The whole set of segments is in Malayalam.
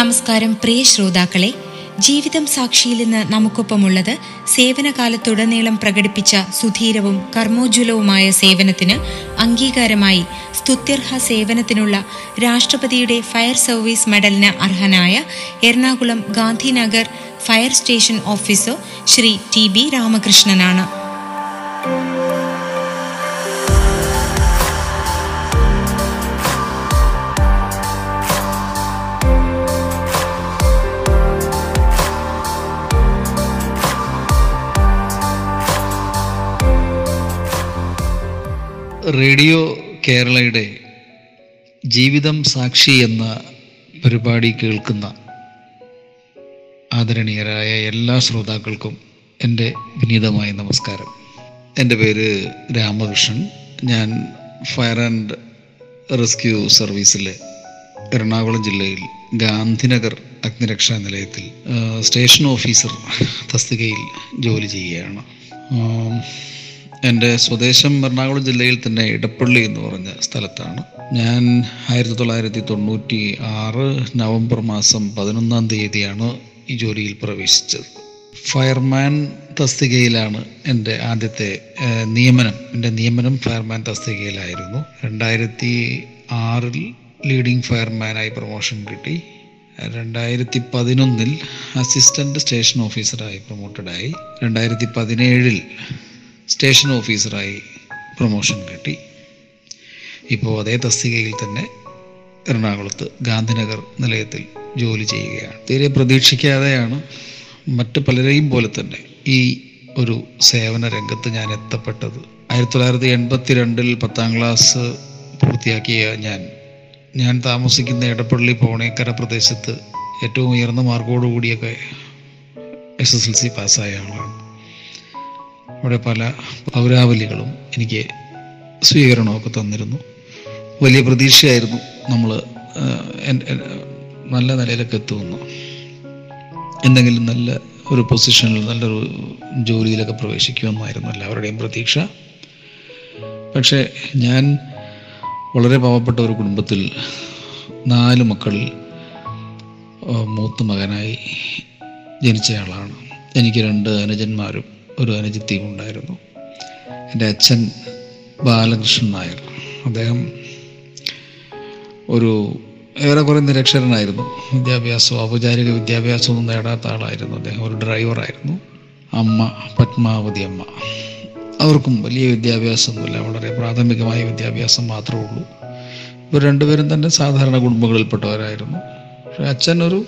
നമസ്കാരം പ്രിയ ശ്രോതാക്കളെ ജീവിതം സാക്ഷിയിൽ നിന്ന് നമുക്കൊപ്പമുള്ളത് സേവനകാലത്തുടനീളം പ്രകടിപ്പിച്ച സുധീരവും കർമ്മോജ്വലവുമായ സേവനത്തിന് അംഗീകാരമായി സ്തുത്യർഹ സേവനത്തിനുള്ള രാഷ്ട്രപതിയുടെ ഫയർ സർവീസ് മെഡലിന് അർഹനായ Ernakulam Gandhinagar fire station officer Shri T B രാമകൃഷ്ണനാണ്. Radio കേരളയുടെ ജീവിതം സാക്ഷി എന്ന പരിപാടി കേൾക്കുന്ന ആദരണീയരായ എല്ലാ ശ്രോതാക്കൾക്കും എന്റെ വിനീതമായ നമസ്കാരം. എന്റെ പേര് രാമകൃഷ്ണൻ. ഞാൻ ഫയർ ആൻഡ് റെസ്ക്യൂ സർവീസിലെ എറണാകുളം ജില്ലയിൽ ഗാന്ധിനഗർ അഗ്നിരക്ഷാ നിലയത്തിൽ സ്റ്റേഷൻ ഓഫീസർ തസ്തികയിൽ ജോലി ചെയ്യുകയാണ്. എന്റെ സ്വദേശം എറണാകുളം ജില്ലയിൽ തന്നെ ഇടപ്പള്ളി എന്ന് പറഞ്ഞ സ്ഥലത്താണ്. ഞാൻ ആയിരത്തി തൊള്ളായിരത്തി തൊണ്ണൂറ്റി ആറ് നവംബർ മാസം പതിനൊന്നാം തീയതിയാണ് ഈ ജോലിയിൽ പ്രവേശിച്ചത്. ഫയർമാൻ തസ്തികയിലാണ് എന്റെ ആദ്യത്തെ നിയമനം. എന്റെ നിയമനം ഫയർമാൻ തസ്തികയിലായിരുന്നു. രണ്ടായിരത്തി ആറിൽ ലീഡിംഗ് ഫയർമാനായി പ്രൊമോഷൻ കിട്ടി. രണ്ടായിരത്തി പതിനൊന്നിൽ അസിസ്റ്റന്റ് സ്റ്റേഷൻ ഓഫീസറായി പ്രൊമോട്ടഡായി. രണ്ടായിരത്തി പതിനേഴിൽ സ്റ്റേഷൻ ഓഫീസറായി പ്രൊമോഷൻ കിട്ടി. ഇപ്പോൾ അതേ തസ്തികയിൽ തന്നെ എറണാകുളത്ത് ഗാന്ധിനഗർ നിലയത്തിൽ ജോലി ചെയ്യുകയാണ്. തീരെ പ്രതീക്ഷിക്കാതെയാണ് മറ്റ് പലരെയും പോലെ തന്നെ ഈ ഒരു സേവന രംഗത്ത് ഞാൻ എത്തപ്പെട്ടത്. ആയിരത്തി തൊള്ളായിരത്തി എൺപത്തി രണ്ടിൽ പത്താം ക്ലാസ് പൂർത്തിയാക്കിയ ഞാൻ ഞാൻ താമസിക്കുന്ന ഇടപ്പള്ളി പോണേക്കര പ്രദേശത്ത് ഏറ്റവും ഉയർന്ന മാർക്കോടുകൂടിയൊക്കെ എസ് എസ് എൽ സി പാസ്സായ ആളാണ്. അവിടെ പല പൗരാവലികളും എനിക്ക് സ്വീകരണമൊക്കെ തന്നിരുന്നു. വലിയ പ്രതീക്ഷയായിരുന്നു നമ്മൾ നല്ല നിലയിലൊക്കെ എത്തുമെന്ന്. എന്തെങ്കിലും നല്ല ഒരു പൊസിഷനിൽ നല്ലൊരു ജോലിയിലൊക്കെ പ്രവേശിക്കുമെന്നായിരുന്നു എല്ലാവരുടെയും പ്രതീക്ഷ. പക്ഷേ ഞാൻ വളരെ പാവപ്പെട്ട ഒരു കുടുംബത്തിൽ നാല് മക്കളിൽ മൂത്ത് മകനായി ജനിച്ചയാളാണ്. എനിക്ക് രണ്ട് അനുജന്മാരും ഒരു അനുജിത്തിയും ഉണ്ടായിരുന്നു എന്റെ അച്ഛൻ ബാലകൃഷ്ണൻ നായർ. അദ്ദേഹം ഒരു ഏറെക്കുറെ നിരക്ഷരനായിരുന്നു വിദ്യാഭ്യാസം ഔപചാരിക വിദ്യാഭ്യാസമൊന്നും നേടാത്ത ആളായിരുന്നു. അദ്ദേഹം ഒരു ഡ്രൈവറായിരുന്നു. അമ്മ പത്മാവതി അമ്മ. അവർക്കും വലിയ വിദ്യാഭ്യാസമൊന്നുമില്ല. വളരെ പ്രാഥമികമായ വിദ്യാഭ്യാസം മാത്രമേ ഉള്ളൂ. ഇവർ രണ്ടുപേരും തന്നെ സാധാരണ കുടുംബങ്ങളിൽപ്പെട്ടവരായിരുന്നു. പക്ഷേ അച്ഛനൊരു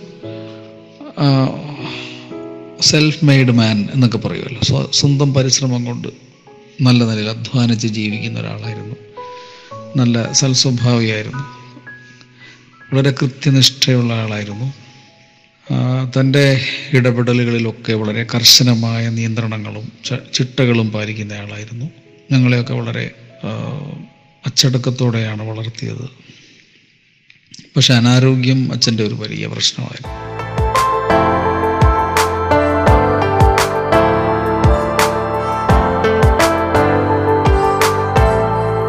സെൽഫ് മെയ്ഡ് മാൻ എന്നൊക്കെ പറയുമല്ലോ. സ്വ- സ്വന്തം പരിശ്രമം കൊണ്ട് നല്ല നിലയിൽ അധ്വാനിച്ച് ജീവിക്കുന്ന ഒരാളായിരുന്നു. നല്ല സൽസ്വഭാവിയായിരുന്നു. വളരെ കൃത്യനിഷ്ഠയുള്ള ആളായിരുന്നു. തന്റെ ഇടപെടലുകളിലൊക്കെ വളരെ കർശനമായ നിയന്ത്രണങ്ങളും ചിട്ടകളും പാലിക്കുന്ന ആളായിരുന്നു. ഞങ്ങളെയൊക്കെ വളരെ അച്ചടക്കത്തോടെയാണ് വളർത്തിയത്. പക്ഷെ അനാരോഗ്യം അച്ഛന്റെ ഒരു വലിയ പ്രശ്നമായിരുന്നു.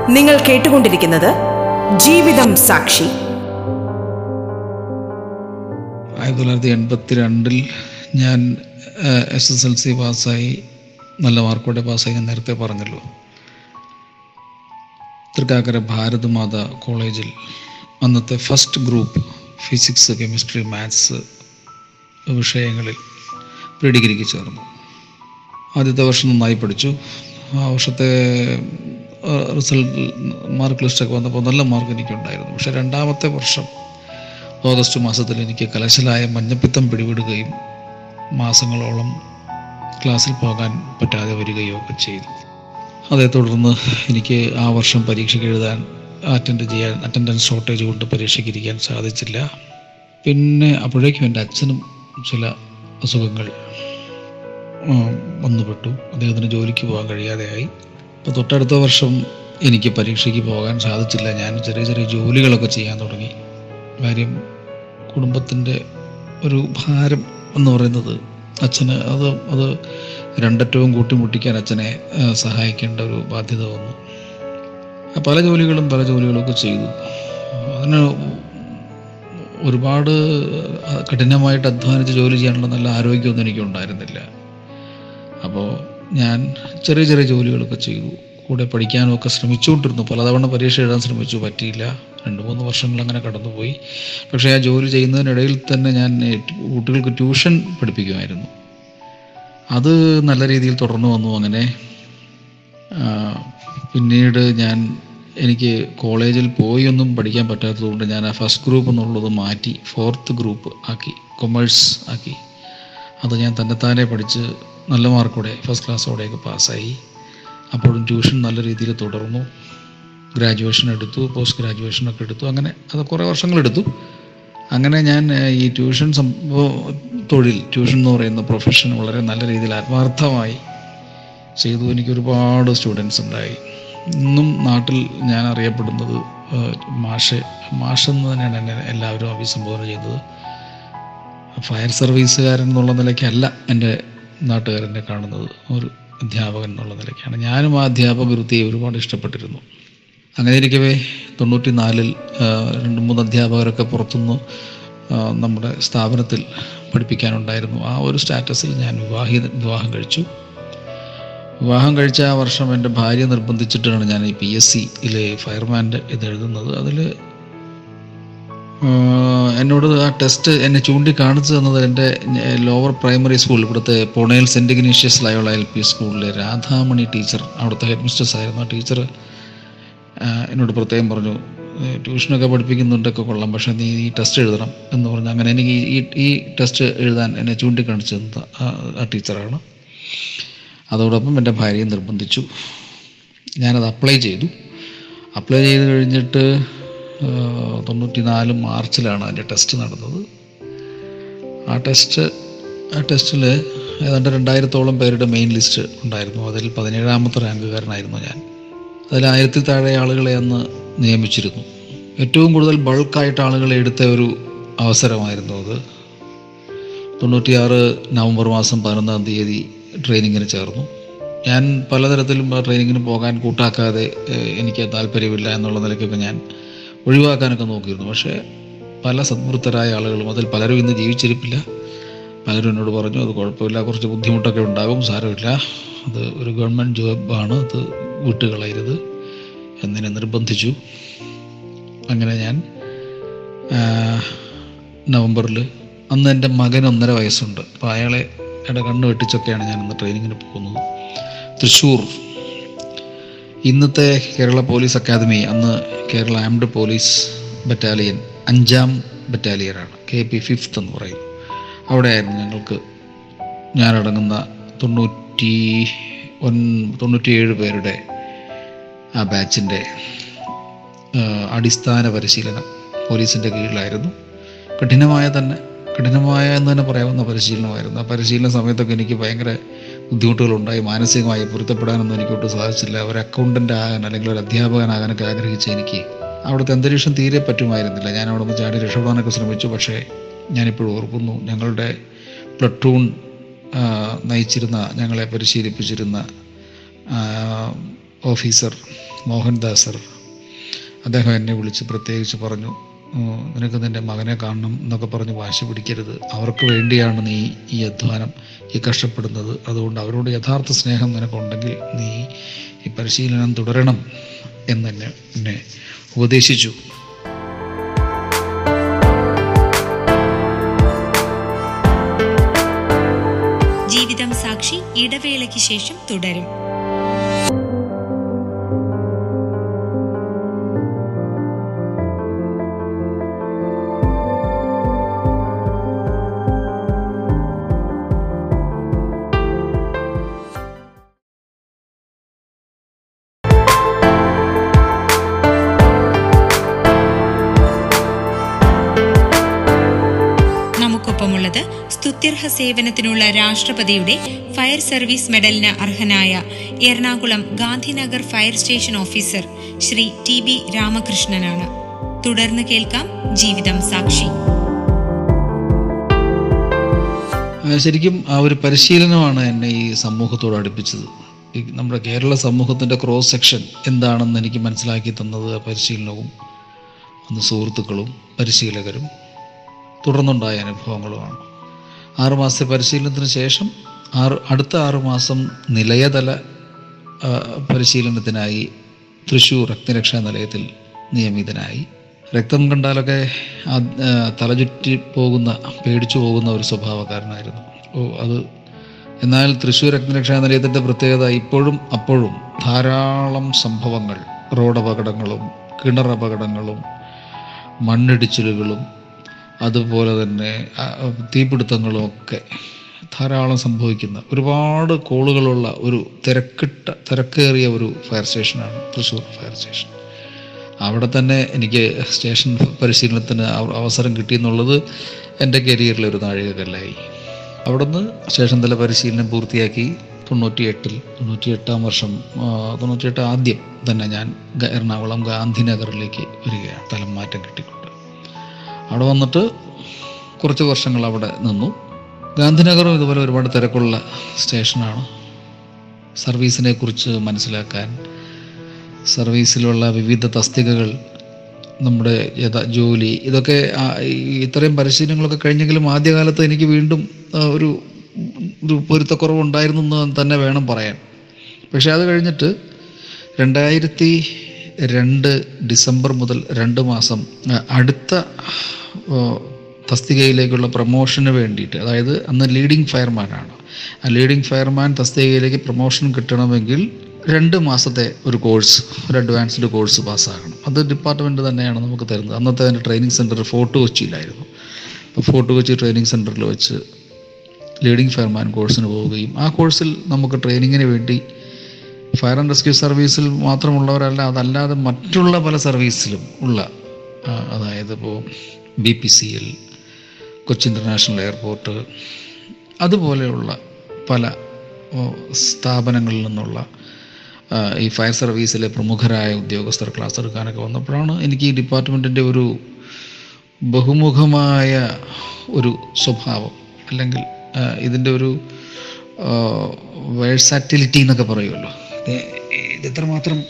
നിങ്ങൾ കേട്ടുകൊണ്ടിരിക്കുന്നത് ജീവിതം സാക്ഷി. ആയിരത്തി തൊള്ളായിരത്തി എൺപത്തി രണ്ടിൽ ഞാൻ എസ് എസ് എൽ സി പാസ്സായി നല്ല മാർക്കോടെ പാസ്സായി ഞാൻ നേരത്തെ പറഞ്ഞല്ലോ. തൃക്കാക്കര ഭാരതമാത കോളേജിൽ അന്നത്തെ first group physics chemistry maths വിഷയങ്ങളിൽ പ്രീ ഡിഗ്രിക്ക് ചേർന്നു. ആദ്യത്തെ വർഷം നന്നായി പഠിച്ചു. ആ വർഷത്തെ റിസൾട്ട് മാർക്ക് ലിസ്റ്റൊക്കെ വന്നപ്പോൾ നല്ല മാർക്ക് എനിക്കുണ്ടായിരുന്നു. പക്ഷേ രണ്ടാമത്തെ വർഷം ഓഗസ്റ്റ് മാസത്തിൽ എനിക്ക് കലശലായ മഞ്ഞപ്പിത്തം പിടിപെടുകയും മാസങ്ങളോളം ക്ലാസ്സിൽ പോകാൻ പറ്റാതെ വരികയോ ഒക്കെ ചെയ്തു. അതേ തുടർന്ന് എനിക്ക് ആ വർഷം പരീക്ഷയ്ക്ക് എഴുതാൻ അറ്റൻഡ് ചെയ്യാൻ അറ്റൻഡൻസ് ഷോർട്ടേജ് കൊണ്ട് പരീക്ഷയ്ക്ക് ഇരിക്കാൻ സാധിച്ചില്ല. പിന്നെ അപ്പോഴേക്കും എന്റെ അച്ഛനും ചില അസുഖങ്ങൾ വന്നുപെട്ടു. അദ്ദേഹത്തിന് ജോലിക്ക് പോകാൻ കഴിയാതെയായി. അപ്പോൾ തൊട്ടടുത്ത വർഷം എനിക്ക് പരീക്ഷയ്ക്ക് പോകാൻ സാധിച്ചില്ല. ഞാൻ ചെറിയ ചെറിയ ജോലികളൊക്കെ ചെയ്യാൻ തുടങ്ങി. കാര്യം കുടുംബത്തിന്റെ ഒരു ഭാരം എന്ന് പറയുന്നത് അച്ഛന് അത് അത് രണ്ടറ്റവും കൂട്ടിമുട്ടിക്കാൻ അച്ഛനെ സഹായിക്കേണ്ട ഒരു ബാധ്യത വന്നു. പല ജോലികളും പല ജോലികളൊക്കെ ചെയ്തു. അതിന് ഒരുപാട് കഠിനമായിട്ട് അധ്വാനിച്ച് ജോലി ചെയ്യാനുള്ള നല്ല ആരോഗ്യമൊന്നും എനിക്ക് ഉണ്ടായിരുന്നില്ല അപ്പോൾ ഞാൻ ചെറിയ ചെറിയ ജോലികളൊക്കെ ചെയ്തു. കൂടെ പഠിക്കാനും ഒക്കെ ശ്രമിച്ചുകൊണ്ടിരുന്നു. പലതവണ പരീക്ഷ എഴുതാൻ ശ്രമിച്ചു. പറ്റിയില്ല. രണ്ട് മൂന്ന് വർഷങ്ങൾ അങ്ങനെ കടന്നുപോയി. പക്ഷേ ആ ജോലി ചെയ്യുന്നതിനിടയിൽ തന്നെ ഞാൻ കുട്ടികൾക്ക് ട്യൂഷൻ പഠിപ്പിക്കുമായിരുന്നു. അത് നല്ല രീതിയിൽ തുടർന്നു വന്നു അങ്ങനെ. പിന്നീട് ഞാൻ എനിക്ക് കോളേജിൽ പോയി ഒന്നും പഠിക്കാൻ പറ്റാത്തതുകൊണ്ട് ഞാൻ ആ ഫസ്റ്റ് ഗ്രൂപ്പ് എന്നുള്ളത് മാറ്റി ഫോർത്ത് ഗ്രൂപ്പ് ആക്കി കൊമേഴ്സ് ആക്കി. അത് ഞാൻ തന്നെത്താനെ പഠിച്ച് നല്ല മാർക്കോടെ ഫസ്റ്റ് ക്ലാസ്സോടെയൊക്കെ പാസ്സായി. അപ്പോഴും ട്യൂഷൻ നല്ല രീതിയിൽ തുടർന്നു. ഗ്രാജുവേഷൻ എടുത്തു പോസ്റ്റ് ഗ്രാജുവേഷനൊക്കെ എടുത്തു. അങ്ങനെ അത് കുറേ വർഷങ്ങളെടുത്തു അങ്ങനെ ഞാൻ ഈ ട്യൂഷൻ സംഭവ തൊഴിൽ ട്യൂഷൻ എന്ന് പറയുന്ന പ്രൊഫഷൻ വളരെ നല്ല രീതിയിൽ ആത്മാർത്ഥമായി ചെയ്തു. എനിക്ക് ഒരുപാട് സ്റ്റുഡൻസ് ഉണ്ടായി. ഇന്നും നാട്ടിൽ ഞാൻ അറിയപ്പെടുന്നത് മാഷ് മാഷ് മാഷെന്ന് തന്നെയാണ് എന്നെ എല്ലാവരും അഭിസംബോധന ചെയ്തത് ഫയർ സർവീസുകാരൻ എന്നുള്ള നിലയ്ക്കല്ല എന്റെ നാട്ടുകാരനെ കാണുന്നത് ഒരു അധ്യാപകൻ എന്നുള്ള നിലയ്ക്കാണ്. ഞാനും ആ അധ്യാപക വൃത്തിയെ ഒരുപാട് ഇഷ്ടപ്പെട്ടിരുന്നു. അങ്ങനെ ഇരിക്കവേ തൊണ്ണൂറ്റി നാലിൽ രണ്ട് മൂന്ന് അധ്യാപകരൊക്കെ പുറത്തുനിന്ന് നമ്മുടെ സ്ഥാപനത്തിൽ പഠിപ്പിക്കാനുണ്ടായിരുന്നു. ആ ഒരു സ്റ്റാറ്റസിൽ ഞാൻ വിവാഹി വിവാഹം കഴിച്ചു. വിവാഹം കഴിച്ച ആ വർഷം എന്റെ ഭാര്യ നിർബന്ധിച്ചിട്ടാണ് ഞാൻ ഈ പി എസ് സിയിലെ ഫയർമാന്റെ ഇത് എഴുതുന്നത്. അതിൽ എന്നോട് ആ ടെസ്റ്റ് എന്നെ ചൂണ്ടിക്കാണിച്ചു തന്നത് എന്റെ ലോവർ പ്രൈമറി സ്കൂൾ ഇവിടുത്തെ പൊണേൽ saint Ignatius Loyola L P സ്കൂളിലെ രാധാമണി ടീച്ചർ അവിടുത്തെ ഹെഡ് മിസ്റ്റേഴ്സ് ആയിരുന്നു. ആ ടീച്ചർ എന്നോട് പ്രത്യേകം പറഞ്ഞു "ഏ, ട്യൂഷനൊക്കെ പഠിപ്പിക്കുന്നുണ്ടൊക്കെ കൊള്ളാം പക്ഷേ നീ ഈ ടെസ്റ്റ് എഴുതണം എന്ന് പറഞ്ഞു. അങ്ങനെ എനിക്ക് ഈ ഈ ടെസ്റ്റ് എഴുതാൻ എന്നെ ചൂണ്ടിക്കാണിച്ചു തന്നത് ആ ടീച്ചറാണ്. അതോടൊപ്പം എന്റെ ഭാര്യയെ നിർബന്ധിച്ചു. ഞാനത് അപ്ലൈ ചെയ്തു. അപ്ലൈ ചെയ്ത് കഴിഞ്ഞിട്ട് തൊണ്ണൂറ്റി നാല് മാർച്ചിലാണ് അതിന്റെ ടെസ്റ്റ് നടന്നത്. ആ ടെസ്റ്റ് ആ ടെസ്റ്റിൽ ഏതാണ്ട് രണ്ടായിരത്തോളം പേരുടെ മെയിൻ ലിസ്റ്റ് ഉണ്ടായിരുന്നു. അതിൽ പതിനേഴാമത്തെ റാങ്കുകാരനായിരുന്നു ഞാൻ. അതിൽ ആയിരത്തി താഴെ ആളുകളെ അന്ന് നിയമിച്ചിരുന്നു. ഏറ്റവും കൂടുതൽ ബൾക്കായിട്ട് ആളുകളെ എടുത്ത ഒരു അവസരമായിരുന്നു അത്. തൊണ്ണൂറ്റിയാറ് നവംബർ മാസം പതിനൊന്നാം തീയതി ട്രെയിനിങ്ങിന് ചേർന്നു. ഞാൻ പലതരത്തിലും ട്രെയിനിങ്ങിന് പോകാൻ കൂട്ടാക്കാതെ എനിക്ക് താല്പര്യമില്ല എന്നുള്ള നിലയ്ക്കൊക്കെ ഞാൻ ഒഴിവാക്കാനൊക്കെ നോക്കിയിരുന്നു. പക്ഷേ പല സദ്വൃത്തരായ ആളുകളും അതിൽ പലരും ഇന്ന് ജീവിച്ചിരിപ്പില്ല. പലരും എന്നോട് പറഞ്ഞു അത് കുഴപ്പമില്ല കുറച്ച് ബുദ്ധിമുട്ടൊക്കെ ഉണ്ടാകും സാരമില്ല. അത് ഒരു ഗവൺമെന്റ് ജോബാണ് അത് വിട്ടുകളയരുത് എന്നിനെ നിർബന്ധിച്ചു. അങ്ങനെ ഞാൻ നവംബറിൽ അന്ന് എന്റെ മകൻ ഒന്നര വയസ്സുണ്ട്. അപ്പോൾ അയാളെ എന്റെ കണ്ണ് വെട്ടിച്ചൊക്കെയാണ് ഞാൻ ഇന്ന് ട്രെയിനിങ്ങിന് പോകുന്നത്. തൃശ്ശൂർ ഇന്നത്തെ കേരള പോലീസ് അക്കാദമി അന്ന് കേരള ആംഡ് പോലീസ് ബറ്റാലിയൻ അഞ്ചാം ബറ്റാലിയനാണ് കെ പി ഫിഫ്ത്ത് എന്ന് പറയും അവിടെയായിരുന്നു ഞങ്ങൾക്ക് ഞാനടങ്ങുന്ന തൊണ്ണൂറ്റി ഒൻ തൊണ്ണൂറ്റിയേഴ് പേരുടെ ആ ബാച്ചിന്റെ അടിസ്ഥാന പരിശീലനം പോലീസിന്റെ കീഴിലായിരുന്നു. കഠിനമായ തന്നെ കഠിനമായ എന്ന് തന്നെ പറയാവുന്ന പരിശീലനമായിരുന്നു. ആ പരിശീലന സമയത്തൊക്കെ എനിക്ക് ഭയങ്കര ബുദ്ധിമുട്ടുകളുണ്ടായി മാനസികമായി പൊരുത്തപ്പെടാനൊന്നും എനിക്ക് ഒട്ടും സാധിച്ചില്ല. ഒരു അക്കൗണ്ടന്റ് ആകാൻ അല്ലെങ്കിൽ ഒരു അധ്യാപകനാകാനൊക്കെ ആഗ്രഹിച്ച എനിക്ക് അവിടുത്തെ അന്തരീക്ഷം തീരെ പറ്റുമായിരുന്നില്ല. ഞാൻ അവിടെ നിന്ന് ചാടി രക്ഷപ്പെടാനൊക്കെ ശ്രമിച്ചു. പക്ഷേ ഞാനിപ്പോഴും ഓർക്കുന്നു ഞങ്ങളുടെ പ്ലട്ടൂൺ നയിച്ചിരുന്ന ഞങ്ങളെ പരിശീലിപ്പിച്ചിരുന്ന ഓഫീസർ മോഹൻദാസർ അദ്ദേഹം എന്നെ വിളിച്ച് പ്രത്യേകിച്ച് പറഞ്ഞു നിനക്ക് നിന്റെ മകനെ കാണണം എന്നൊക്കെ പറഞ്ഞ് വാശി പിടിക്കരുത്. അവർക്ക് വേണ്ടിയാണ് നീ ഈ അധ്വാനം. ഈ കഷ്ടപ്പെടുന്നത്. അതുകൊണ്ട് അവരോട് യഥാർത്ഥ സ്നേഹം നിനക്കുണ്ടെങ്കിൽ നീ ഈ പരിശീലനം തുടരണം എന്ന് തന്നെ എന്നെ ഉപദേശിച്ചു. ജീവിതം സാക്ഷി ഇടവേളയ്ക്ക് ശേഷം തുടരും. സേവനത്തിനുള്ള രാഷ്ട്രപതിയുടെ ഫയർ സർവീസ് മെഡലിന് അർഹനായ Ernakulam Gandhinagar fire station officer Shri T B രാമകൃഷ്ണനാണ്. തുടർന്ന് കേൾക്കാം ജീവിതം സാക്ഷി. ശരിക്കും ആ ഒരു പരിശീലനമാണ് എന്നെ ഈ സമൂഹത്തോട് അടുപ്പിച്ചത്. നമ്മുടെ കേരള സമൂഹത്തിന്റെ ക്രോസ് സെക്ഷൻ എന്താണെന്ന് എനിക്ക് മനസ്സിലാക്കി തന്നത് പരിശീലനവും അന്ന് സുഹൃത്തുക്കളും പരിശീലകരും തുടർന്നുണ്ടായ അനുഭവങ്ങളുമാണ്. ആറ് മാസത്തെ പരിശീലനത്തിന് ശേഷം ആറ് അടുത്ത ആറുമാസം നിലയതല പരിശീലനത്തിനായി തൃശ്ശൂർ രക്തരക്ഷാ നിലയത്തിൽ നിയമിതനായി. രക്തം കണ്ടാലൊക്കെ തലചുറ്റി പോകുന്ന പേടിച്ചു പോകുന്ന ഒരു സ്വഭാവക്കാരനായിരുന്നു. ഓ അത് എന്നാൽ തൃശ്ശൂർ രക്തരക്ഷാ നിലയത്തിന്റെ പ്രത്യേകത ഇപ്പോഴും അപ്പോഴും ധാരാളം സംഭവങ്ങൾ റോഡ് അപകടങ്ങളും കിണർ അപകടങ്ങളും മണ്ണിടിച്ചിലുകളും അതുപോലെ തന്നെ തീപിടുത്തങ്ങളും ഒക്കെ ധാരാളം സംഭവിക്കുന്ന ഒരുപാട് കോളുകളുള്ള ഒരു തിരക്കിട്ട തിരക്കേറിയ ഒരു ഫയർ സ്റ്റേഷനാണ് തൃശ്ശൂർ ഫയർ സ്റ്റേഷൻ അവിടെ തന്നെ എനിക്ക് സ്റ്റേഷൻ പരിശീലനത്തിന് അവസരം കിട്ടിയെന്നുള്ളത് എന്റെ കരിയറിലെ ഒരു നാഴികക്കല്ലായി. അവിടുന്ന് സ്റ്റേഷൻ തല പരിശീലനം പൂർത്തിയാക്കി തൊണ്ണൂറ്റി എട്ടിൽ തൊണ്ണൂറ്റി എട്ടാം വർഷം തൊണ്ണൂറ്റി എട്ട് ആദ്യം തന്നെ ഞാൻ എറണാകുളം ഗാന്ധിനഗറിലേക്ക് വരികയാണ്. തലം മാറ്റം കിട്ടിക്കൊണ്ട് അവിടെ വന്നിട്ട് കുറച്ച് വർഷങ്ങൾ അവിടെ നിന്നു. ഗാന്ധിനഗറും ഇതുപോലെ ഒരുപാട് തിരക്കുള്ള സ്റ്റേഷനാണ്. സർവീസിനെ കുറിച്ച് മനസ്സിലാക്കാൻ സർവീസിലുള്ള വിവിധ തസ്തികകൾ നമ്മുടെ യഥാ ജോലി ഇതൊക്കെ ഇത്രയും പരിശീലനങ്ങളൊക്കെ കഴിഞ്ഞെങ്കിലും ആദ്യകാലത്ത് എനിക്ക് വീണ്ടും ഒരു ഒരു പൊരുത്തക്കുറവുണ്ടായിരുന്നു എന്ന് തന്നെ വേണം പറയാൻ. പക്ഷെ അത് കഴിഞ്ഞിട്ട് രണ്ടായിരത്തി രണ്ട് ഡിസംബർ മുതൽ രണ്ട് മാസം അടുത്ത തസ്തികയിലേക്കുള്ള പ്രൊമോഷന് വേണ്ടിയിട്ട് അതായത് അന്ന് ലീഡിംഗ് ഫയർമാനാണ് ആ ലീഡിംഗ് ഫയർമാൻ തസ്തികയിലേക്ക് പ്രൊമോഷൻ കിട്ടണമെങ്കിൽ രണ്ട് മാസത്തെ ഒരു കോഴ്സ് ഒരു അഡ്വാൻസ്ഡ് കോഴ്സ് പാസ്സാകണം. അത് ഡിപ്പാർട്ട്മെന്റ് തന്നെയാണ് നമുക്ക് തരുന്നത്. അന്നത്തെ അതിന്റെ ട്രെയിനിങ് സെന്റർ ഫോർട്ട് കൊച്ചിയിലായിരുന്നു. അപ്പോൾ ഫോർട്ട് കൊച്ചി ട്രെയിനിങ് സെന്ററിൽ വെച്ച് ലീഡിംഗ് ഫയർമാൻ കോഴ്സിന് പോവുകയും ആ കോഴ്സിൽ നമുക്ക് ട്രെയിനിങ്ങിന് വേണ്ടി ഫയർ ആൻഡ് റെസ്ക്യൂ സർവീസിൽ മാത്രമുള്ളവരല്ല അതല്ലാതെ മറ്റുള്ള പല സർവീസിലും ഉള്ള അതായത് ഇപ്പോൾ B P C L Kochi international airport അതുപോലെയുള്ള പല സ്ഥാപനങ്ങളിൽ നിന്നുള്ള ഈ ഫയർ സർവീസിലെ പ്രമുഖരായ ഉദ്യോഗസ്ഥർ ക്ലാസ് എടുക്കാനൊക്കെ വന്നപ്പോഴാണ് എനിക്ക് ഈ ഡിപ്പാർട്ട്മെന്റിന്റെ ഒരു ബഹുമുഖമായ ഒരു സ്വഭാവം അല്ലെങ്കിൽ ഇതിന്റെ ഒരു വേഴ്സാറ്റിലിറ്റി എന്നൊക്കെ പറയുമല്ലോ. ഇത് ഇത് എത്രമാത്രം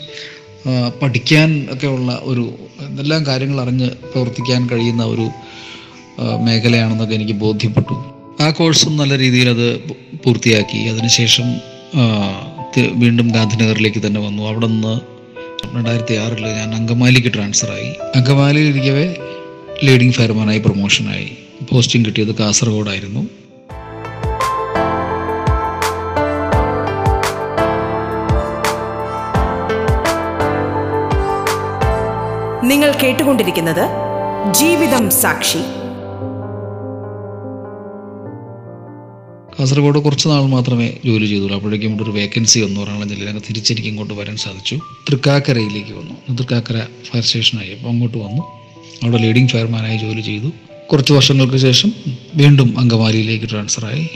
ആ, പഠിക്കാൻ ഒക്കെ ഉള്ള ഒരു എന്തെല്ലാം കാര്യങ്ങൾ അറിഞ്ഞ് പ്രവർത്തിക്കാൻ കഴിയുന്ന ഒരു മേഖലയാണെന്നൊക്കെ എനിക്ക് ബോധ്യപ്പെട്ടു. ആ കോഴ്സും നല്ല രീതിയിൽ അത് പൂർത്തിയാക്കി. അതിനുശേഷം വീണ്ടും ഗാന്ധിനഗറിലേക്ക് തന്നെ വന്നു. അവിടെ നിന്ന് രണ്ടായിരത്തി ആറിൽ ഞാൻ അങ്കമാലിക്ക് ട്രാൻസ്ഫറായി. അങ്കമാലിയിൽ ഇരിക്കവേ ലീഡിംഗ് ഫയർമാനായി പ്രൊമോഷനായി. പോസ്റ്റിംഗ് കിട്ടിയത് കാസർഗോഡായിരുന്നു. നിങ്ങൾ കേട്ടുകൊണ്ടിരിക്കുന്നത് ജീവിതം സാക്ഷി. കാസർഗോഡ് കുറച്ച് നാൾ മാത്രമേ ജോലി ചെയ്തുള്ളൂ. അപ്പോഴേക്കും ഇവിടെ ഒരു വേക്കൻസി വന്നു. ഒരാളെ അങ്ങ് തിരിച്ചെനിക്ക് ഇങ്ങോട്ട് വരാൻ സാധിച്ചു. തൃക്കാക്കരയിലേക്ക് വന്നു. തൃക്കാക്കര ഫയർ സ്റ്റേഷനായി അപ്പോൾ അങ്ങോട്ട് വന്നു. അവിടെ ലീഡിംഗ് ഫയർമാനായി ജോലി ചെയ്തു. കുറച്ച് വർഷങ്ങൾക്ക് ശേഷം വീണ്ടും അങ്കമാലിയിലേക്ക് ട്രാൻസ്ഫറായി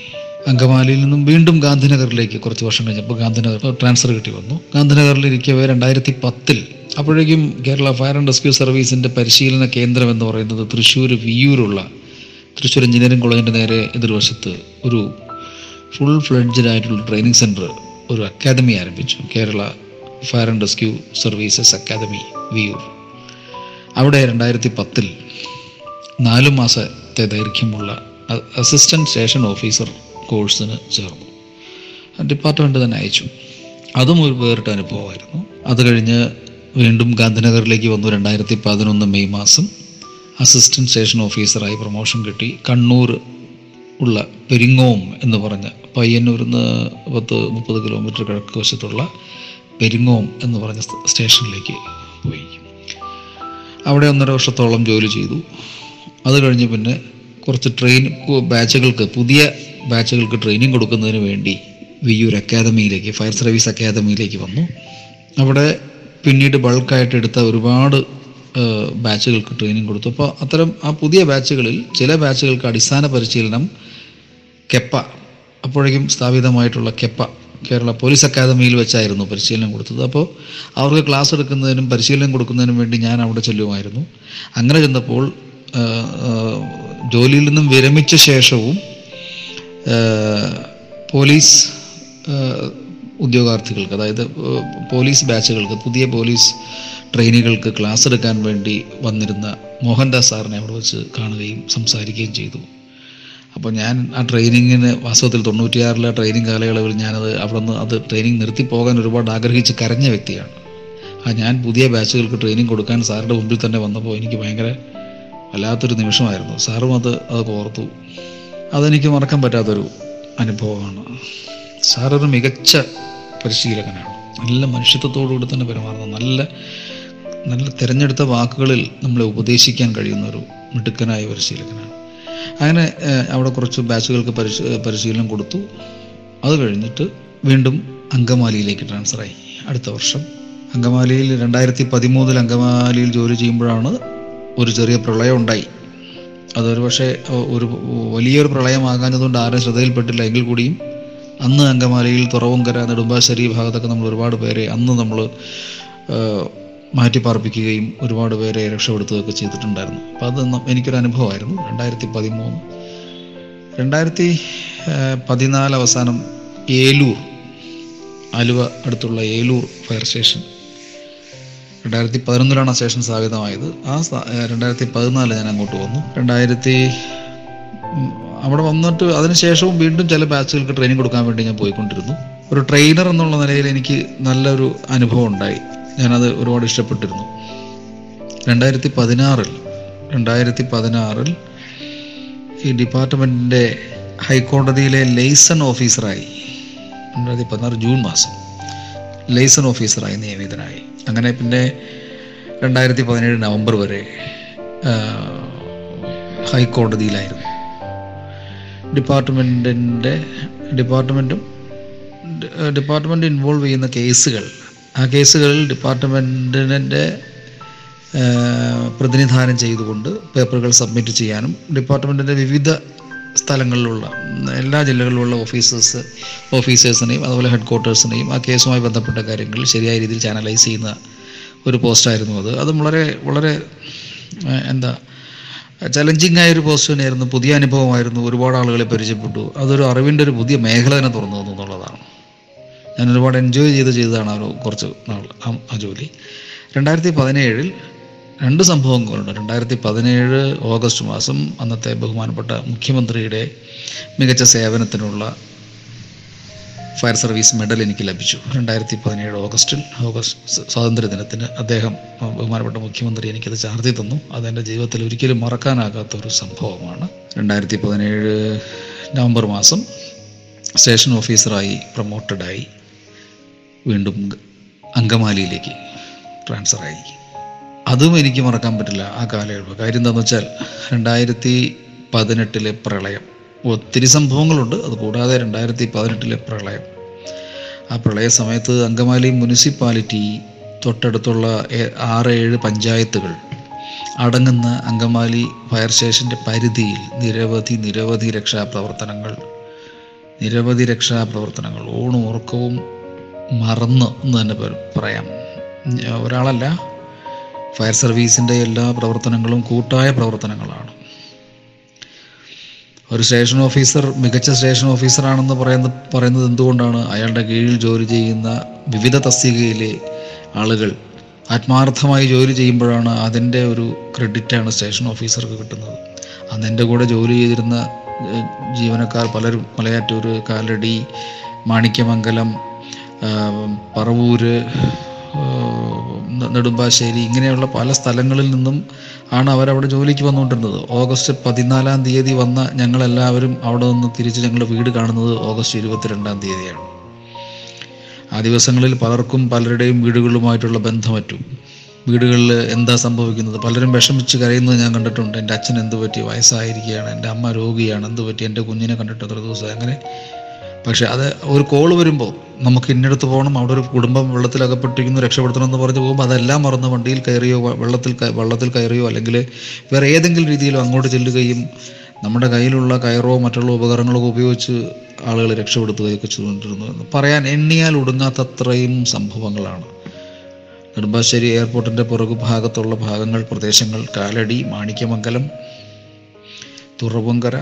അങ്കമാലിയിൽ നിന്നും വീണ്ടും ഗാന്ധിനഗറിലേക്ക് കുറച്ച് വർഷം കഴിഞ്ഞപ്പോൾ ഗാന്ധിനഗർ ട്രാൻസ്ഫർ കിട്ടി വന്നു. ഗാന്ധിനഗറിൽ ഇരിക്കവേ രണ്ടായിരത്തി പത്തിൽ അപ്പോഴേക്കും കേരള ഫയർ ആൻഡ് റെസ്ക്യൂ സർവീസിന്റെ പരിശീലന കേന്ദ്രം എന്ന് പറയുന്നത് തൃശ്ശൂർ വിയൂരുള്ള തൃശ്ശൂർ എഞ്ചിനീയറിംഗ് കോളേജിന്റെ നേരെ എതിർവശത്ത് ഒരു ഫുൾ ഫ്ലഡ്ജഡ് ആയിട്ടുള്ള ട്രെയിനിങ് സെന്റർ ഒരു അക്കാദമി ആരംഭിച്ചു. Kerala fire and rescue services academy Viyyur അവിടെ രണ്ടായിരത്തി പത്തിൽ നാലു മാസത്തെ ദൈർഘ്യമുള്ള അസിസ്റ്റന്റ് സ്റ്റേഷൻ ഓഫീസർ കോഴ്സിന് ചേർന്നു. ഡിപ്പാർട്ട്മെന്റ് തന്നെ അയച്ചു. അതും ഒരു വേറിട്ട അനുഭവമായിരുന്നു. അത് കഴിഞ്ഞ് വീണ്ടും ഗാന്ധിനഗറിലേക്ക് വന്നു രണ്ടായിരത്തി പതിനൊന്ന് മെയ് മാസം. അസിസ്റ്റന്റ് സ്റ്റേഷൻ ഓഫീസറായി പ്രൊമോഷൻ കിട്ടി. കണ്ണൂർ ഉള്ള പെരിങ്ങോം എന്ന് പറഞ്ഞ പയ്യന്നൂരിൽ നിന്ന് പത്ത് മുപ്പത് കിലോമീറ്റർ കിഴക്ക് വശത്തുള്ള പെരിങ്ങോം എന്ന് പറഞ്ഞ സ്റ്റേഷനിലേക്ക് പോയി. അവിടെ ഒന്നര വർഷത്തോളം ജോലി ചെയ്തു. അത് കഴിഞ്ഞ് പിന്നെ കുറച്ച് ട്രെയിൻ ബാച്ചുകൾക്ക് പുതിയ ബാച്ചുകൾക്ക് ട്രെയിനിങ് കൊടുക്കുന്നതിന് വേണ്ടി വിയൂർ അക്കാദമിയിലേക്ക് ഫയർ സർവീസ് അക്കാദമിയിലേക്ക് വന്നു. അവിടെ പിന്നീട് ബൾക്കായിട്ട് എടുത്ത ഒരുപാട് ബാച്ചുകൾക്ക് ട്രെയിനിങ് കൊടുത്തു. അപ്പോൾ അത്തരം ആ പുതിയ ബാച്ചുകളിൽ ചില ബാച്ചുകൾക്ക് അടിസ്ഥാന പരിശീലനം കെപ്പ അപ്പോഴേക്കും സ്ഥാപിതമായിട്ടുള്ള കെപ്പ കേരള പോലീസ് അക്കാദമിയിൽ വെച്ചായിരുന്നു പരിശീലനം കൊടുത്തത്. അപ്പോൾ അവർക്ക് ക്ലാസ് എടുക്കുന്നതിനും പരിശീലനം കൊടുക്കുന്നതിനും വേണ്ടി ഞാൻ അവിടെ ചെല്ലുമായിരുന്നു. അങ്ങനെ ചെന്നപ്പോൾ ജോലിയിൽ നിന്നും വിരമിച്ച ശേഷവും പോലീസ് ഉദ്യോഗാർത്ഥികൾക്ക് അതായത് പോലീസ് ബാച്ചുകൾക്ക് പുതിയ പോലീസ് ട്രെയിനികൾക്ക് ക്ലാസ് എടുക്കാൻ വേണ്ടി വന്നിരുന്ന മോഹൻദാസ് സാറിനെ അവിടെ വെച്ച് കാണുകയും സംസാരിക്കുകയും ചെയ്തു. അപ്പോൾ ഞാൻ ആ ട്രെയിനിങ്ങിന് വാസ്തവത്തിൽ തൊണ്ണൂറ്റിയാറിലെ ട്രെയിനിങ് കാലയളവിൽ ഞാനത് അവിടെ നിന്ന് അത് ട്രെയിനിങ് നിർത്തി പോകാൻ ഒരുപാട് ആഗ്രഹിച്ച് കരഞ്ഞ വ്യക്തിയാണ്. ആ ഞാൻ പുതിയ ബാച്ചുകൾക്ക് ട്രെയിനിങ് കൊടുക്കാൻ സാറിന്റെ മുമ്പിൽ തന്നെ വന്നപ്പോൾ എനിക്ക് ഭയങ്കര വല്ലാത്തൊരു നിമിഷമായിരുന്നു. സാറും അത് അത് ഓർത്തു. അതെനിക്ക് മറക്കാൻ പറ്റാത്തൊരു അനുഭവമാണ്. സാറൊരു മികച്ച പരിശീലകനാണ്. നല്ല മനുഷ്യത്വത്തോടുകൂടി തന്നെ പെരുമാറുന്ന നല്ല നല്ല തിരഞ്ഞെടുത്ത വാക്കുകളിൽ നമ്മളെ ഉപദേശിക്കാൻ കഴിയുന്ന ഒരു മിടുക്കനായ പരിശീലകനാണ്. അങ്ങനെ അവിടെ കുറച്ച് ബാച്ചുകൾക്ക് പരിശീ പരിശീലനം കൊടുത്തു. അത് കഴിഞ്ഞിട്ട് വീണ്ടും അങ്കമാലിയിലേക്ക് ട്രാൻസ്ഫറായി അടുത്ത വർഷം. അങ്കമാലിയിൽ രണ്ടായിരത്തി പതിമൂന്നിൽ അങ്കമാലിയിൽ ജോലി ചെയ്യുമ്പോഴാണ് ഒരു ചെറിയ പ്രളയം ഉണ്ടായി. അതൊരു പക്ഷേ ഒരു വലിയൊരു പ്രളയമാകാഞ്ഞതുകൊണ്ട് ആരും ശ്രദ്ധയിൽപ്പെട്ടില്ല. എങ്കിൽ കൂടിയും അന്ന് അങ്കമാലിയിൽ തുറവുംകര നെടുമ്പാശ്ശേരി ഭാഗത്തൊക്കെ നമ്മൾ ഒരുപാട് പേരെ അന്ന് നമ്മൾ മാറ്റിപ്പാർപ്പിക്കുകയും ഒരുപാട് പേരെ രക്ഷപ്പെടുത്തുകയൊക്കെ ചെയ്തിട്ടുണ്ടായിരുന്നു. അപ്പം അത് എനിക്കൊരു അനുഭവമായിരുന്നു. രണ്ടായിരത്തി പതിമൂന്ന് രണ്ടായിരത്തി പതിനാല് അവസാനം ഏലൂർ ആലുവ അടുത്തുള്ള ഏലൂർ ഫയർ സ്റ്റേഷൻ രണ്ടായിരത്തി പതിനൊന്നിലാണ് ആ സ്റ്റേഷൻ സ്ഥാപിതമായത്. ആ രണ്ടായിരത്തി പതിനാല് ഞാൻ അങ്ങോട്ട് വന്നു. രണ്ടായിരത്തി അവിടെ വന്നിട്ട് അതിനുശേഷവും വീണ്ടും ചില ബാച്ചുകൾക്ക് ട്രെയിനിങ് കൊടുക്കാൻ വേണ്ടി ഞാൻ പോയിക്കൊണ്ടിരുന്നു. ഒരു ട്രെയിനർ എന്നുള്ള നിലയിൽ എനിക്ക് നല്ലൊരു അനുഭവം ഉണ്ടായി. ഞാനത് ഒരുപാട് ഇഷ്ടപ്പെട്ടിരുന്നു. രണ്ടായിരത്തി പതിനാറിൽ രണ്ടായിരത്തി പതിനാറിൽ ഈ ഡിപ്പാർട്ട്മെന്റിന്റെ ഹൈക്കോടതിയിലെ ലൈസൺ ഓഫീസറായി. രണ്ടായിരത്തി പതിനാറ് ജൂൺ മാസം ലൈസൺ ഓഫീസറായി നിയമിതനായി. അങ്ങനെ പിന്നെ രണ്ടായിരത്തി പതിനേഴ് നവംബർ വരെ ഹൈക്കോടതിയിലായിരുന്നു. ഡിപ്പാർട്ട്മെന്റിന്റെ ഡിപ്പാർട്ട്മെന്റും ഡിപ്പാർട്ട്മെന്റ് ഇൻവോൾവ് ചെയ്യുന്ന കേസുകൾ. ആ കേസുകളിൽ ഡിപ്പാർട്ട്മെന്റിന്റെ പ്രതിനിധാനം ചെയ്തുകൊണ്ട് പേപ്പറുകൾ സബ്മിറ്റ് ചെയ്യാനും ഡിപ്പാർട്ട്മെന്റിന്റെ വിവിധ സ്ഥലങ്ങളിലുള്ള എല്ലാ ജില്ലകളിലുള്ള ഓഫീസേഴ്സ് ഓഫീസേഴ്സിനെയും അതുപോലെ ഹെഡ് ക്വാർട്ടേഴ്സിനെയും ആ കേസുമായി ബന്ധപ്പെട്ട കാര്യങ്ങൾ ശരിയായ രീതിയിൽ ചാനലൈസ് ചെയ്യുന്ന ഒരു പോസ്റ്റായിരുന്നു അത്. അത് വളരെ വളരെ എന്താ ചലഞ്ചിങ് ആയ ഒരു പോസ്റ്റ് തന്നെയായിരുന്നു പുതിയ അനുഭവമായിരുന്നു ഒരുപാട് ആളുകളെ പരിചയപ്പെട്ടു. അതൊരു അറിവിന്റെ ഒരു പുതിയ മേഖല തന്നെ തുറന്നു തന്നു എന്നുള്ളതാണ്. ഞാൻ ഒരുപാട് എൻജോയ് ചെയ്ത് ചെയ്തതാണ് ഒരു കുറച്ച് നാൾ ആ ജോലി. രണ്ടായിരത്തി പതിനേഴിൽ രണ്ട് സംഭവങ്ങളുണ്ട് രണ്ടായിരത്തി പതിനേഴ് ഓഗസ്റ്റ് മാസം അന്നത്തെ ബഹുമാനപ്പെട്ട മുഖ്യമന്ത്രിയുടെ മികച്ച സേവനത്തിനുള്ള ഫയർ സർവീസ് മെഡൽ എനിക്ക് ലഭിച്ചു. രണ്ടായിരത്തി പതിനേഴ് ഓഗസ്റ്റിൽ ഓഗസ്റ്റ് സ്വാതന്ത്ര്യദിനത്തിന് സ്വാതന്ത്ര്യ ദിനത്തിന് അദ്ദേഹം ബഹുമാനപ്പെട്ട മുഖ്യമന്ത്രി എനിക്കത് ചാർത്തി തന്നു. അതെന്റെ ജീവിതത്തിൽ ഒരിക്കലും മറക്കാനാകാത്ത ഒരു സംഭവമാണ്. രണ്ടായിരത്തി പതിനേഴ് നവംബർ മാസം സ്റ്റേഷൻ ഓഫീസറായി പ്രൊമോട്ടഡായി വീണ്ടും അങ്കമാലിയിലേക്ക് ട്രാൻസ്ഫറായി. അതും എനിക്ക് മറക്കാൻ പറ്റില്ല ആ കാലയളവ്. കാര്യം എന്താണെന്ന് വെച്ചാൽ രണ്ടായിരത്തി പതിനെട്ടിലെ പ്രളയം ഒത്തിരി സംഭവങ്ങളുണ്ട്. അതുകൂടാതെ രണ്ടായിരത്തി പതിനെട്ടിലെ പ്രളയം. ആ പ്രളയ സമയത്ത് അങ്കമാലി മുനിസിപ്പാലിറ്റി തൊട്ടടുത്തുള്ള ആറ് ഏഴ് പഞ്ചായത്തുകൾ അടങ്ങുന്ന അങ്കമാലി ഫയർ സ്റ്റേഷന്റെ പരിധിയിൽ നിരവധി നിരവധി രക്ഷാപ്രവർത്തനങ്ങൾ നിരവധി രക്ഷാപ്രവർത്തനങ്ങൾ ഊണും ഉറക്കവും മറന്ന് എന്ന് തന്നെ പറയാം. ഒരാളല്ല. ഫയർ സർവീസിന്റെ എല്ലാ പ്രവർത്തനങ്ങളും കൂട്ടായ പ്രവർത്തനങ്ങളാണ്. ഒരു സ്റ്റേഷൻ ഓഫീസർ മികച്ച സ്റ്റേഷൻ ഓഫീസറാണെന്ന് പറയുന്ന പറയുന്നത് എന്തുകൊണ്ടാണ് അയാളുടെ കീഴിൽ ജോലി ചെയ്യുന്ന വിവിധ തസ്തികയിലെ ആളുകൾ ആത്മാർത്ഥമായി ജോലി ചെയ്യുമ്പോഴാണ് അതിന്റെ ഒരു ക്രെഡിറ്റാണ് സ്റ്റേഷൻ ഓഫീസർക്ക് കിട്ടുന്നത്? അന്ന് എന്റെ കൂടെ ജോലി ചെയ്തിരുന്ന ജീവനക്കാർ പലരും മലയാറ്റൂർ കാലടി മാണിക്യമംഗലം പറവൂര് നെടുമ്പാശ്ശേരി ഇങ്ങനെയുള്ള പല സ്ഥലങ്ങളിൽ നിന്നും ആണ് അവരവിടെ ജോലിക്ക് വന്നുകൊണ്ടിരുന്നത്. ഓഗസ്റ്റ് പതിനാലാം തീയതി വന്ന ഞങ്ങളെല്ലാവരും അവിടെ നിന്ന് തിരിച്ച് ഞങ്ങളുടെ വീട് കാണുന്നത് ഓഗസ്റ്റ് ഇരുപത്തിരണ്ടാം തീയതിയാണ്. ആ ദിവസങ്ങളിൽ പലർക്കും പലരുടെയും വീടുകളുമായിട്ടുള്ള ബന്ധമറ്റു. വീടുകളിൽ എന്താ സംഭവിക്കുന്നത്? പലരും വിഷമിച്ച് കരയുന്നത് ഞാൻ കണ്ടിട്ടുണ്ട്. എന്റെ അച്ഛൻ എന്ത് പറ്റി വയസ്സായിരിക്കുകയാണ്. എന്റെ അമ്മ രോഗിയാണ്. എന്ത് പറ്റി എന്റെ കുഞ്ഞിനെ കണ്ടിട്ട് എത്ര ദിവസം അങ്ങനെ പക്ഷെ അത് ഒരു കോൾ വരുമ്പോൾ നമുക്ക് ഇന്നടത്ത് പോകണം അവിടെ ഒരു കുടുംബം വെള്ളത്തിൽ അകപ്പെട്ടിരിക്കുന്നു രക്ഷപ്പെടുത്തണം എന്ന് പറഞ്ഞ് പോകുമ്പോൾ അതെല്ലാം മറന്ന് വണ്ടിയിൽ കയറിയോ വെള്ളത്തിൽ വെള്ളത്തിൽ കയറിയോ അല്ലെങ്കിൽ വേറെ ഏതെങ്കിലും രീതിയിലോ അങ്ങോട്ട് ചെല്ലുകയും നമ്മുടെ കയ്യിലുള്ള കയറോ മറ്റുള്ള ഉപകരണങ്ങളൊക്കെ ഉപയോഗിച്ച് ആളുകൾ രക്ഷപ്പെടുത്തുകയൊക്കെ ചെയ്തുകൊണ്ടിരുന്നു എന്ന് പറയാൻ എണ്ണിയാൽ ഒടുങ്ങാത്തത്രയും സംഭവങ്ങളാണ്. നെടുമ്പാശ്ശേരി എയർപോർട്ടിന്റെ പുറകു ഭാഗത്തുള്ള ഭാഗങ്ങൾ പ്രദേശങ്ങൾ കാലടി മാണിക്യമംഗലം തുറവങ്കര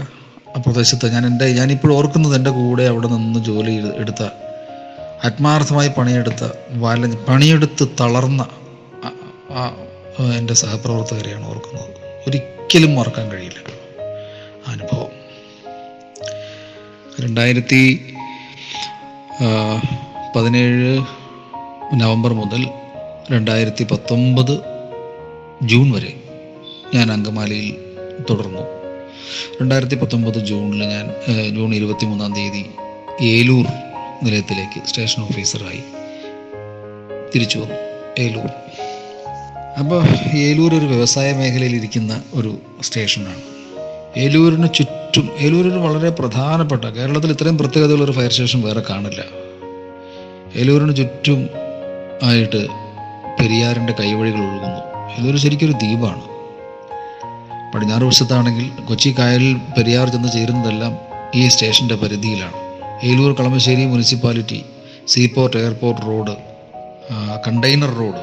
പ്രദേശത്ത് ഞാൻ എന്റെ ഞാനിപ്പോൾ ഓർക്കുന്നത് എന്റെ കൂടെ അവിടെ നിന്ന് ജോലി എടുത്ത ആത്മാർത്ഥമായി പണിയെടുത്ത വല പണിയെടുത്ത് തളർന്ന എന്റെ സഹപ്രവർത്തകരെയാണ് ഓർക്കുന്നത്. ഒരിക്കലും മറക്കാൻ കഴിയില്ല അനുഭവം. രണ്ടായിരത്തി പതിനേഴ് നവംബർ മുതൽ രണ്ടായിരത്തി പത്തൊമ്പത് ജൂൺ വരെ ഞാൻ അങ്കമാലിയിൽ തുടർന്നു. രണ്ടായിരത്തി പത്തൊമ്പത് ജൂണിൽ ഞാൻ ജൂൺ ഇരുപത്തി മൂന്നാം തീയതി ഏലൂർ നിലയത്തിലേക്ക് സ്റ്റേഷൻ ഓഫീസറായി തിരിച്ചു വന്നു. ഏലൂർ. അപ്പോൾ ഏലൂർ ഒരു വ്യവസായ മേഖലയിൽ ഇരിക്കുന്ന ഒരു സ്റ്റേഷനാണ്. ഏലൂരിന് ചുറ്റും ഏലൂർ വളരെ പ്രധാനപ്പെട്ട കേരളത്തിൽ ഇത്രയും പ്രത്യേകതയുള്ളൊരു ഫയർ സ്റ്റേഷൻ വേറെ കാണില്ല. ഏലൂരിന് ചുറ്റും ആയിട്ട് പെരിയാറിന്റെ കൈവഴികൾ ഒഴുകുന്നു. ഏലൂർ ശരിക്കും ഒരു ദ്വീപാണ്. പടിഞ്ഞാറ് വശത്താണെങ്കിൽ കൊച്ചി കായലിൽ പെരിയാർ ചെന്ന് ചേരുന്നതെല്ലാം ഈ സ്റ്റേഷന്റെ പരിധിയിലാണ്. Eloor Kalamassery municipality seaport airport road container road.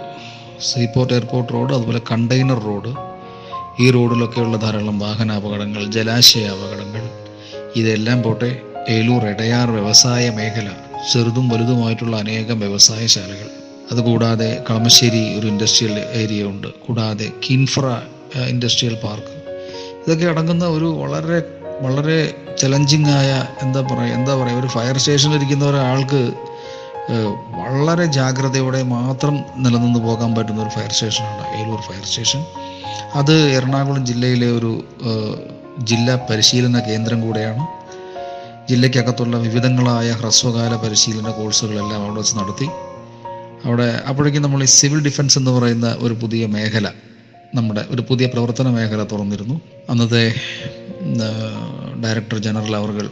Seaport airport road അതുപോലെ കണ്ടെയ്നർ റോഡ്. ഈ റോഡിലൊക്കെയുള്ള ധാരാളം വാഹനാപകടങ്ങൾ ജലാശയ അപകടങ്ങൾ. ഇതെല്ലാം പോട്ടെ ഏലൂർ ഇടയാർ വ്യവസായ മേഖല ചെറുതും വലുതുമായിട്ടുള്ള അനേകം വ്യവസായശാലകൾ. അതുകൂടാതെ കളമശ്ശേരി ഒരു ഇൻഡസ്ട്രിയൽ ഏരിയ ഉണ്ട്. കൂടാതെ കിൻഫ്ര ഇൻഡസ്ട്രിയൽ പാർക്ക്. ഇതൊക്കെ അടങ്ങുന്ന ഒരു വളരെ വളരെ ചലഞ്ചിങ് ആയ എന്താ പറയുക എന്താ പറയുക ഒരു ഫയർ സ്റ്റേഷനിൽ ഇരിക്കുന്ന ഒരാൾക്ക് വളരെ ജാഗ്രതയോടെ മാത്രം നിലനിന്ന് പോകാൻ പറ്റുന്ന ഒരു ഫയർ സ്റ്റേഷനാണ് ഏലൂർ ഫയർ സ്റ്റേഷൻ അത് എറണാകുളം ജില്ലയിലെ ഒരു ജില്ലാ പരിശീലന കേന്ദ്രം കൂടെയാണ്. ജില്ലയ്ക്കകത്തുള്ള വിവിധങ്ങളായ ഹ്രസ്വകാല പരിശീലന കോഴ്സുകളെല്ലാം അവിടെ വെച്ച് നടത്തി. അവിടെ അപ്പോഴേക്കും നമ്മൾ ഈ സിവിൽ ഡിഫൻസ് എന്ന് പറയുന്ന ഒരു പുതിയ മേഖല നമ്മുടെ ഒരു പുതിയ പ്രവർത്തന മേഖല തുറന്നിരുന്നു. അന്നത്തെ ഡയറക്ടർ ജനറൽ അവർകൾ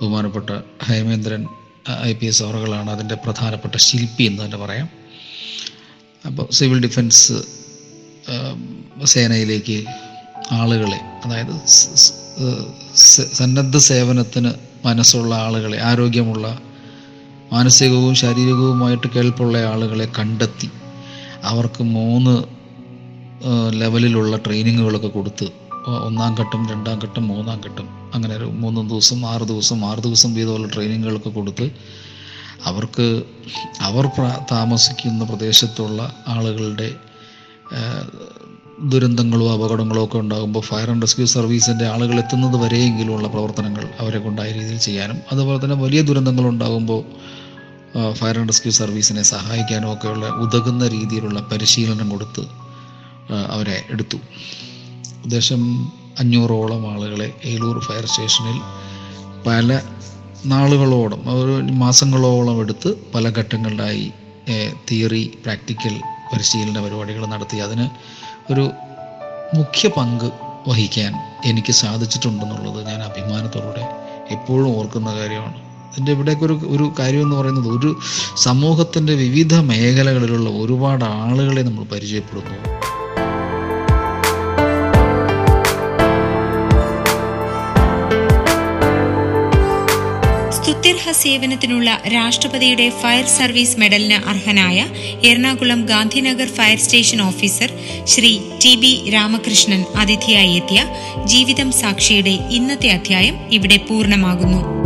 ബഹുമാനപ്പെട്ട ഹേമേന്ദ്രൻ ഐ പി എസ് അവറുകളാണ് അതിന്റെ പ്രധാനപ്പെട്ട ശില്പി എന്ന് തന്നെ പറയാം. അപ്പോൾ സിവിൽ ഡിഫൻസ് സേനയിലേക്ക് ആളുകളെ അതായത് സന്നദ്ധ സേവനത്തിന് മനസ്സുള്ള ആളുകളെ ആരോഗ്യമുള്ള മാനസികവും ശാരീരികവുമായിട്ട് കേൾപ്പുള്ള ആളുകളെ കണ്ടെത്തി അവർക്ക് മൂന്ന് ലെവലിലുള്ള ട്രെയിനിങ്ങുകളൊക്കെ കൊടുത്ത് ഒന്നാം ഘട്ടം രണ്ടാം ഘട്ടം മൂന്നാം ഘട്ടം അങ്ങനെ ഒരു മൂന്ന് ദിവസം ആറ് ദിവസം ആറ് ദിവസം വീതമുള്ള ട്രെയിനിങ്ങുകളൊക്കെ കൊടുത്ത് അവർക്ക് അവർ താമസിക്കുന്ന പ്രദേശത്തുള്ള ആളുകളുടെ ദുരന്തങ്ങളോ അപകടങ്ങളോ ഒക്കെ ഉണ്ടാകുമ്പോൾ ഫയർ ആൻഡ് റെസ്ക്യൂ സർവീസിന്റെ ആളുകൾ എത്തുന്നത് വരെയെങ്കിലും ഉള്ള പ്രവർത്തനങ്ങൾ അവരെ കൊണ്ടായ രീതിയിൽ ചെയ്യാനും അതുപോലെ തന്നെ വലിയ ദുരന്തങ്ങൾ ഉണ്ടാകുമ്പോൾ ഫയർ ആൻഡ് റെസ്ക്യൂ സർവീസിനെ സഹായിക്കാനും ഒക്കെയുള്ള ഉതകുന്ന രീതിയിലുള്ള പരിശീലനം കൊടുത്ത് അവരെ എടുത്തു. ഏകദേശം അഞ്ഞൂറോളം ആളുകളെ ഏലൂർ ഫയർ സ്റ്റേഷനിൽ പല നാളുകളോളം ഒരു മാസങ്ങളോളം എടുത്ത് പല ഘട്ടങ്ങളിലായി തിയറി പ്രാക്ടിക്കൽ പരിശീലന പരിപാടികൾ നടത്തി. അതിന് ഒരു മുഖ്യ പങ്ക് വഹിക്കാൻ എനിക്ക് സാധിച്ചിട്ടുണ്ടെന്നുള്ളത് ഞാൻ അഭിമാനത്തോടെ എപ്പോഴും ഓർക്കുന്ന കാര്യമാണ്. ഇതിന്റെ ഇവിടേക്ക് ഒരു ഒരു കാര്യം എന്ന് പറയുന്നത് ഒരു സമൂഹത്തിന്റെ വിവിധ മേഖലകളിലുള്ള ഒരുപാട് ആളുകളെ നമ്മൾ പരിചയപ്പെടുന്നു. സ്തുത്യർഹ സേവനത്തിനുള്ള രാഷ്ട്രപതിയുടെ ഫയർ സർവീസ് മെഡലിന് അർഹനായ Ernakulam Gandhinagar fire station officer Shri T B Ramakrishnan അതിഥിയായി എത്തിയ ജീവിതം സാക്ഷിയുടെ ഇന്നത്തെ അധ്യായം ഇവിടെ പൂർണമാകുന്നു.